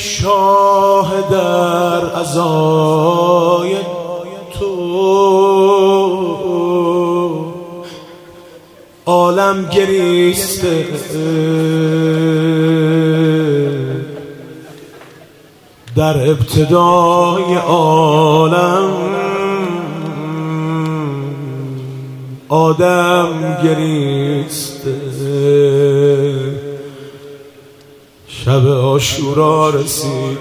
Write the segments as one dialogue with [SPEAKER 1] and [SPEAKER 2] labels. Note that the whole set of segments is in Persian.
[SPEAKER 1] شاه در ازای تو. عالم گریسته. در ابتدای عالم آدم گریسته. شب آشورا رسید.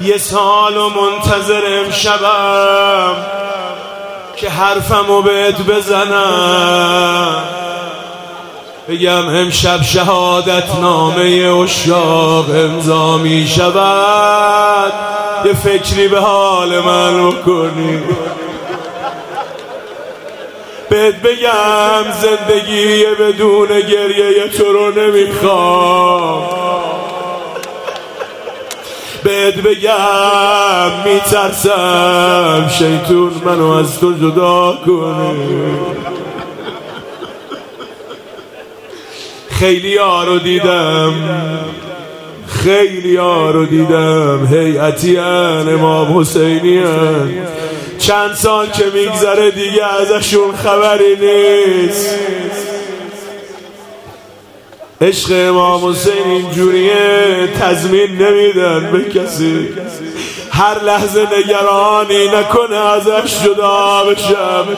[SPEAKER 1] یه سال و منتظر امشبم که حرفمو بهت بزنم. بگم امشب شهادت نامه اشاق امضا می شود. یه فکری به حال من بکنی. بهت بگم زندگی بدون گریه تو رو نمی‌خوام. بهت بگم میترسم شیطون منو از تو جدا کنه. خیلی ها رو دیدم خیلی ها رو دیدم هیئتی امام حسینی چند سال که میگذره دیگه ازشون خبری نیست. عشق امام حسین اینجوریه تضمین نمیدن به کسی. هر لحظه نگرانی نکنه ازش جدا بشم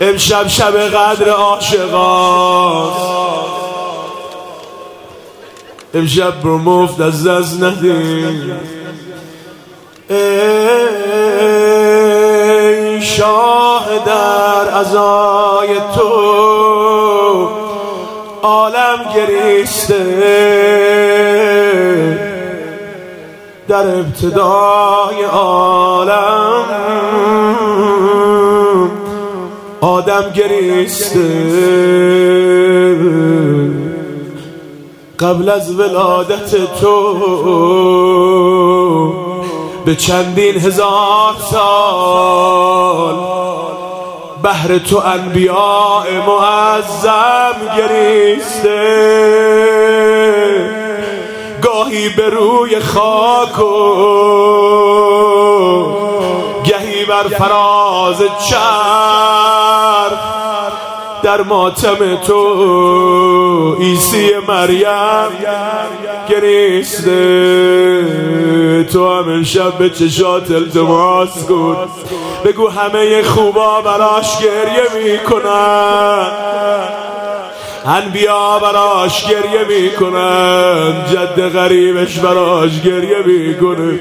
[SPEAKER 1] امشب شب قدر عاشقان امشب برو مفت از دست ندیم ای شاه در ازای تو عالم گریسته. در ابتدای عالم آدم گریسته. قبل از ولادت تو. به چندین هزار سال بهر تو انبیاء معظم گریسته. گاهی به روی خاک و گهی بر فراز چرخ در ماتم تو. ایسی مریم گریسته تو همه شب به چشات التماس کن. بگو همه خوبا براش گریه می‌کنن. انبیا براش گریه می‌کنن. جد غریبش براش گریه می‌کنه.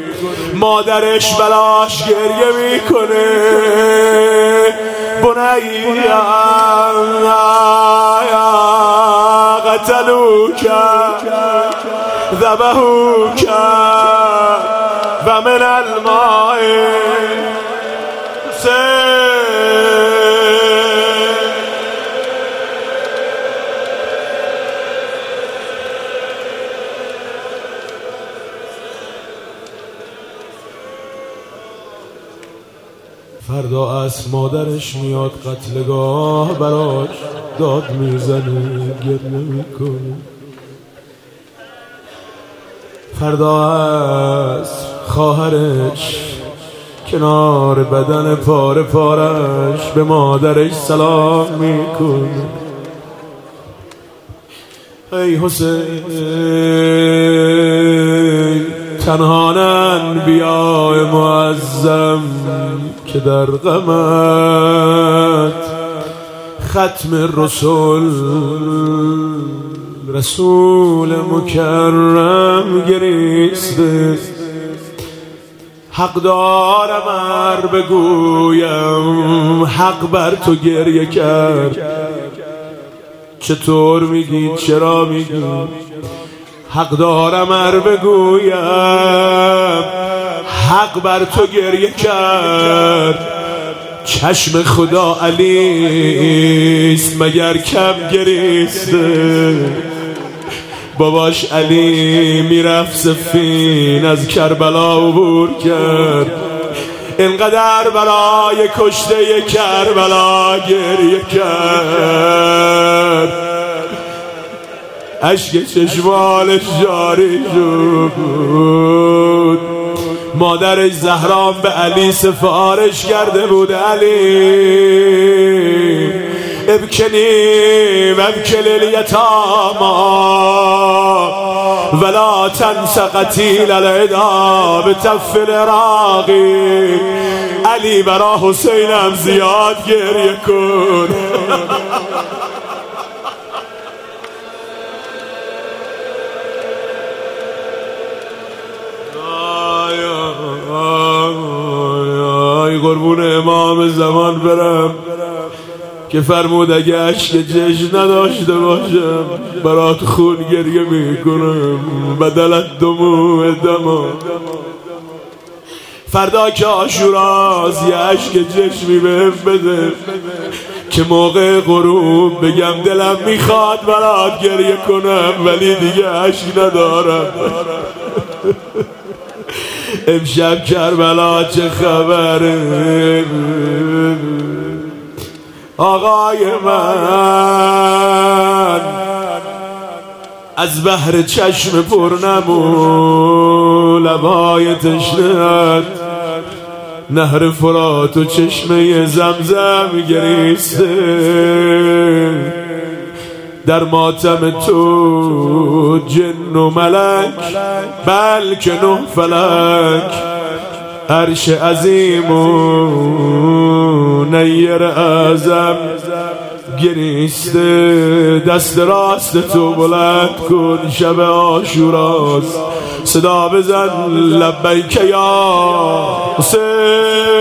[SPEAKER 1] مادرش براش گریه می‌کنه. بنیا قتلوك ذبحوك ومن الماء. فردا از مادرش میاد قتلگاه براش داد می‌زنه گریه می‌کنه. فردا از خواهرش کنار بدن پاره پارش به مادرش سلام می‌کنه. ای حسین. تنها بیا معظم که در غمت. ختم رسول رسول مکرم گریسته. حق دارم ار بگویم حق بر تو گریه کرد. چطور میگی؟ چرا میگی؟ حق دارم ار بگویم. حق بر تو گریه کرد. چشم خدا علیست مگر کم گریسته. باباش علی می‌رفت سفین از کربلا عبور کرد. اینقدر برای کشته کربلا گریه کرد. عشق چشمالش جاری شد. مادرش زهرام به علی سفارش کرده بود علی. ابکنی و ابکل الیتاما. ولا تنس قتیل العدا به تفل راقی علی برا حسینم زیاد گریه کن. قربون امام زمان برم که فرمود اگه عشق جشن نداشته باشم برات خون گریه می‌کنم بدلت دمو دما. فردا که آشوراز یه عشق جشمی بهم بده که موقع غروب بگم دلم می‌خواد برات گریه کنم ولی دیگه عشق ندارم. امشب کربلا چه خبره؟ آقای من از بحر چشم پر نمو لبای تشنت نهر فرات و چشمه زمزم گریسته. در ماتم تو جن و ملک بلکه نه فلک. عرش عظیم و نیر اعظم. گریسته دست راست تو بلند کن شب آشوراست صدا بزن لبیک یا حسین.